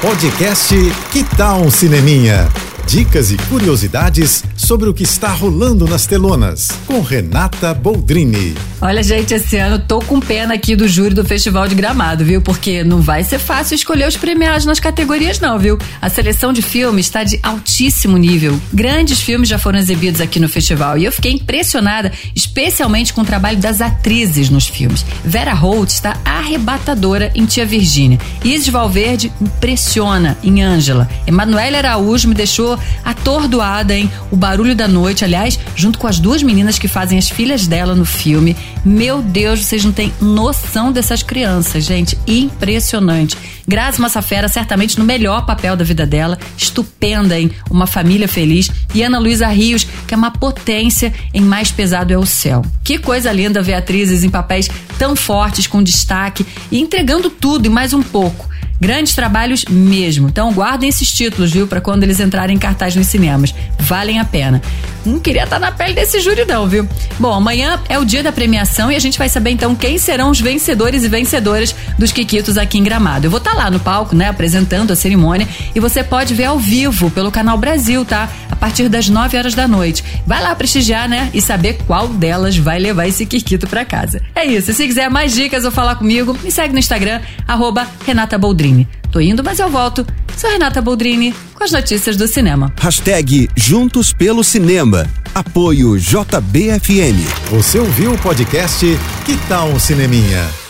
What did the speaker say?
Podcast Que Tal um Cineminha? Dicas e curiosidades sobre o que está rolando nas telonas, com Renata Boldrini. Olha, gente, esse ano tô com pena aqui do júri do Festival de Gramado, viu? Porque não vai ser fácil escolher os premiados nas categorias, não, viu? A seleção de filmes está de altíssimo nível. Grandes filmes já foram exibidos aqui no festival e eu fiquei impressionada, especialmente com o trabalho das atrizes nos filmes. Vera Holt está arrebatadora em Tia Virgínia. Isis Valverde impressiona em Ângela. Emanuela Araújo me deixou atordoada em O Barulho da Noite, aliás, junto com as duas meninas que fazem as filhas dela no filme. Meu Deus, vocês não têm noção dessas crianças, gente. Impressionante. Grazi Massafera, certamente no melhor papel da vida dela, estupenda em Uma Família Feliz. E Ana Luísa Rios, que é uma potência em Mais Pesado é o Céu. Que coisa linda ver atrizes em papéis tão fortes, com destaque e entregando tudo e mais um pouco. Grandes trabalhos mesmo. Então guardem esses títulos, viu, para quando eles entrarem em cartaz nos cinemas. Valem a pena. Não queria estar na pele desse júri não, viu? Bom, amanhã é o dia da premiação e a gente vai saber então quem serão os vencedores e vencedoras dos Quiquitos aqui em Gramado. Eu vou estar lá no palco, né, apresentando a cerimônia e você pode ver ao vivo pelo canal Brasil, tá? A partir das 9 horas da noite. Vai lá prestigiar, né, e saber qual delas vai levar esse Quiquito para casa. É isso. Se quiser mais dicas ou falar comigo, me segue no Instagram, arroba Renata Boldrini. Tô indo, mas eu volto. Sou Renata Boldrini com as notícias do cinema. Hashtag Juntos pelo Cinema. Apoio JBFM. Você ouviu o podcast Que Tal um Cineminha?